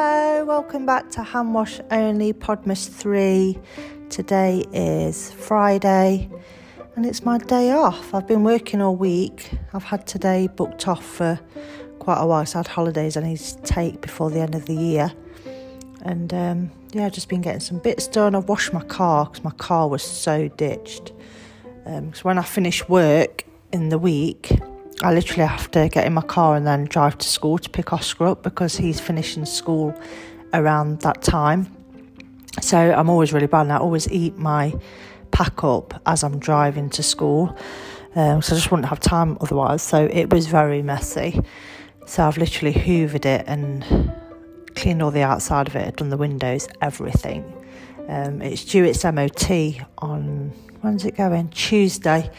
Hello, welcome back to Hand Wash Only Podmas 3. Today is Friday and it's my day off. I've been working all week. I've had today booked off for quite a while. So I had holidays I need to take before the end of the year. And um, yeah, I've just been getting some bits done. I've washed my car because my car was so ditched. Um, so when I finish work in the week, I literally have to get in my car and then drive to school to pick Oscar up because he's finishing school around that time. So I'm always really bad and I always eat my pack up as I'm driving to school. Um, so I just wouldn't have time otherwise. So it was very messy. So I've literally hoovered it and cleaned all the outside of it, done the windows, everything. Um, it's due its MOT on, when's it going? Tuesday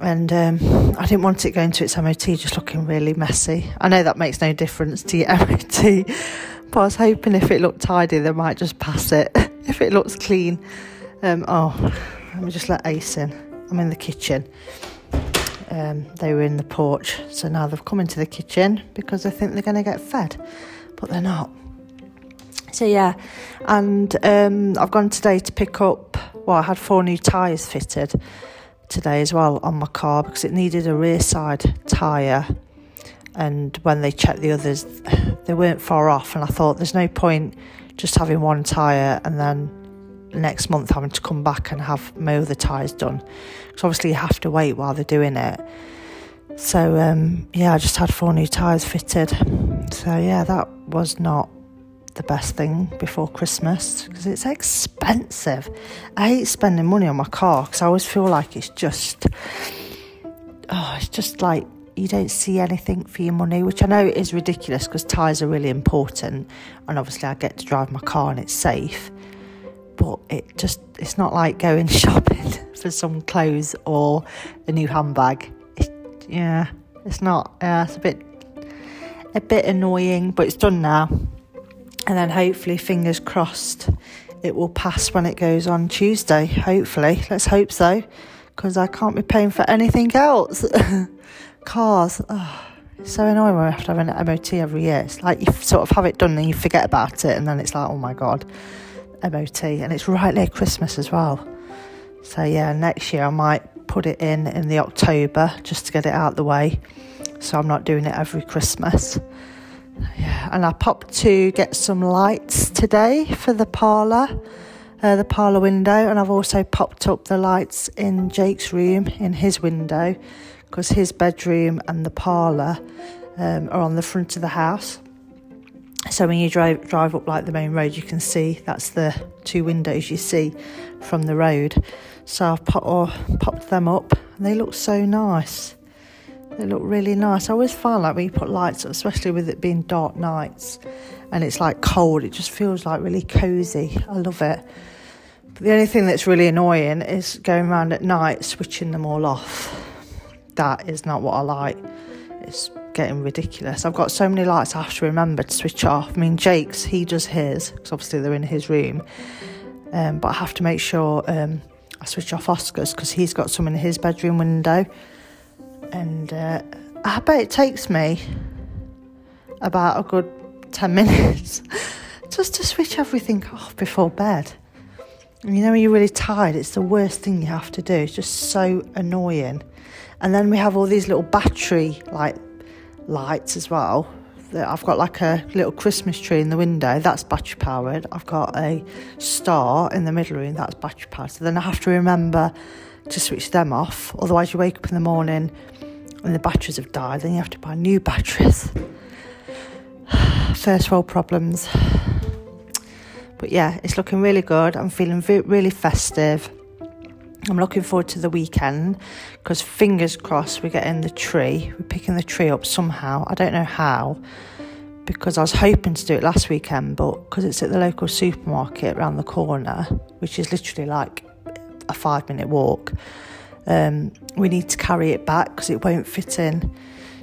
and um, I didn't want it going to its MOT just looking really messy. I know that makes no difference to your MOT, but I was hoping if it looked tidy, they might just pass it. if it looks clean, um, oh, let me just let Ace in. I'm in the kitchen. Um, they were in the porch, so now they've come into the kitchen because they think they're going to get fed, but they're not. So yeah, and um, I've gone today to pick up. Well, I had four new tyres fitted today as well on my car because it needed a rear side tyre. And when they checked the others, they weren't far off. And I thought there's no point just having one tyre and then next month having to come back and have my other tyres done. Because obviously you have to wait while they're doing it. So um, yeah, I just had four new tyres fitted. So yeah, that was not the best thing before Christmas because it's expensive. I hate spending money on my car because I always feel like it's just, oh, it's just like you don't see anything for your money, which I know is ridiculous because tyres are really important, and obviously I get to drive my car and it's safe. But it just, it's not like going shopping for some clothes or a new handbag. It, yeah, it's not. Yeah, it's a bit, a bit annoying, but it's done now and then hopefully, fingers crossed, it will pass when it goes on Tuesday. Hopefully, let's hope so, because I can't be paying for anything else. Cars, oh, it's so annoying when we have to have an MOT every year. It's like you sort of have it done and you forget about it, and then it's like, oh my god, MOT, and it's right near Christmas as well. So yeah, next year I might put it in in the October just to get it out of the way, so I'm not doing it every Christmas. And I popped to get some lights today for the parlour, uh, the parlour window, and I've also popped up the lights in Jake's room in his window because his bedroom and the parlour um, are on the front of the house. So when you drive drive up like the main road, you can see that's the two windows you see from the road. So I've pop, popped them up, and they look so nice. They look really nice. I always find like when you put lights up, especially with it being dark nights and it's like cold, it just feels like really cozy. I love it. But the only thing that's really annoying is going around at night switching them all off. That is not what I like. It's getting ridiculous. I've got so many lights I have to remember to switch off. I mean, Jake's, he does his, because obviously they're in his room. Um, but I have to make sure um, I switch off Oscar's because he's got some in his bedroom window and uh, I bet it takes me about a good 10 minutes just to switch everything off before bed. And you know, when you're really tired, it's the worst thing you have to do. It's just so annoying. And then we have all these little battery like lights as well. I've got like a little Christmas tree in the window, that's battery powered. I've got a star in the middle room, that's battery powered. So then I have to remember to switch them off. Otherwise, you wake up in the morning and the batteries have died, then you have to buy new batteries. First world problems. But yeah, it's looking really good. I'm feeling really festive. I'm looking forward to the weekend because fingers crossed we're getting the tree. We're picking the tree up somehow. I don't know how because I was hoping to do it last weekend, but because it's at the local supermarket around the corner, which is literally like a five minute walk, um, we need to carry it back because it won't fit in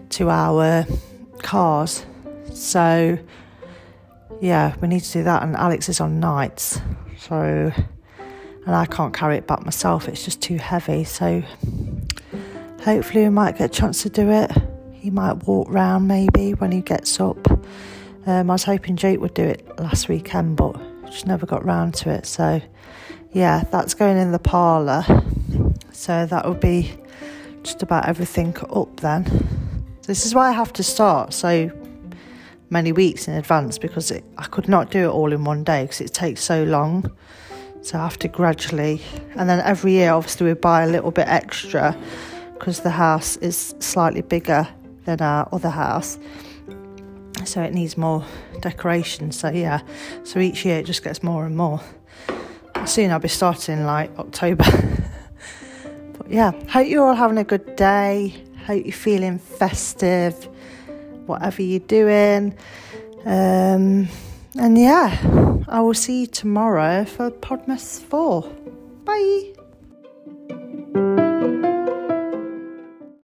to our cars. So, yeah, we need to do that. And Alex is on nights, so and I can't carry it back myself, it's just too heavy. So, hopefully, we might get a chance to do it. He might walk round maybe when he gets up. Um, I was hoping Jake would do it last weekend, but just never got round to it. So, yeah, that's going in the parlour. So that will be just about everything up then. This is why I have to start so many weeks in advance because it, I could not do it all in one day because it takes so long. So I have to gradually, and then every year, obviously, we buy a little bit extra because the house is slightly bigger than our other house so it needs more decoration. So yeah, so each year it just gets more and more. Soon I'll be starting like October. but yeah, hope you're all having a good day. Hope you're feeling festive, whatever you're doing. Um, and yeah, I will see you tomorrow for Podmas 4. Bye.